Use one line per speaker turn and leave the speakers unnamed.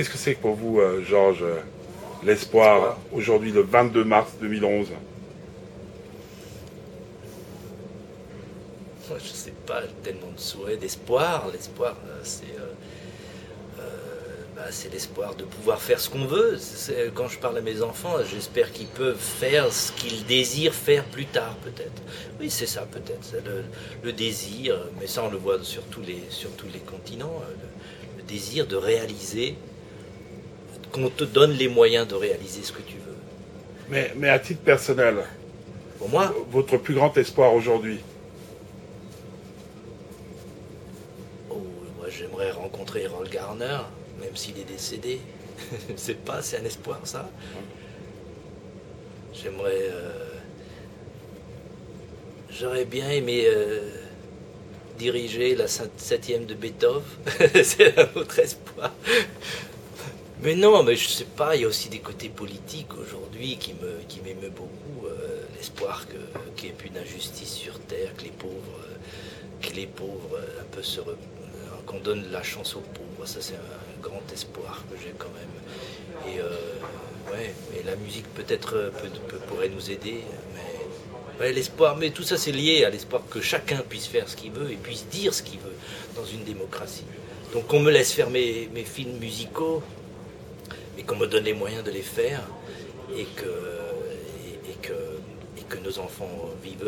Qu'est-ce que c'est pour vous, euh, Georges, euh, l'espoir aujourd'hui, le 22 mars 2011
Moi, je sais pas, tellement de souhaits, d'espoir. L'espoir, euh, c'est bah, c'est l'espoir de pouvoir faire ce qu'on veut. Quand je parle à mes enfants, j'espère qu'ils peuvent faire ce qu'ils désirent faire plus tard, peut-être. Oui, c'est ça, peut-être. Le, désir, mais ça, on le voit sur tous les, sur tous les continents, le désir de réaliser, qu'on te donne les moyens de réaliser ce que tu veux.
mais, mais à titre personnel,
Pour moi,
votre plus grand espoir aujourd'hui
Oh, moi j'aimerais rencontrer Errol Garner, même s'il est décédé. Je sais pas, c'est un espoir ça. J'aimerais. euh, J'aurais bien aimé euh, diriger la sept- septième de Beethoven. c'est un autre espoir. Mais non, mais je sais pas, il y a aussi des côtés politiques aujourd'hui qui me qui m'émeut beaucoup. euh, L'espoir qu'il n'y ait plus d'injustice sur Terre, que les pauvres, euh, que les pauvres euh, un peu se qu'on donne la chance aux pauvres. Ça c'est un grand espoir que j'ai quand même. Et ouais, et la musique peut-être peut, peut- pourrait nous aider, mais l'espoir. Mais tout ça c'est lié à l'espoir que chacun puisse faire ce qu'il veut et puisse dire ce qu'il veut dans une démocratie. Donc qu'on me laisse faire mes, mes films musicaux, et qu'on me donne les moyens de les faire et que, et, et que, et que nos enfants vivent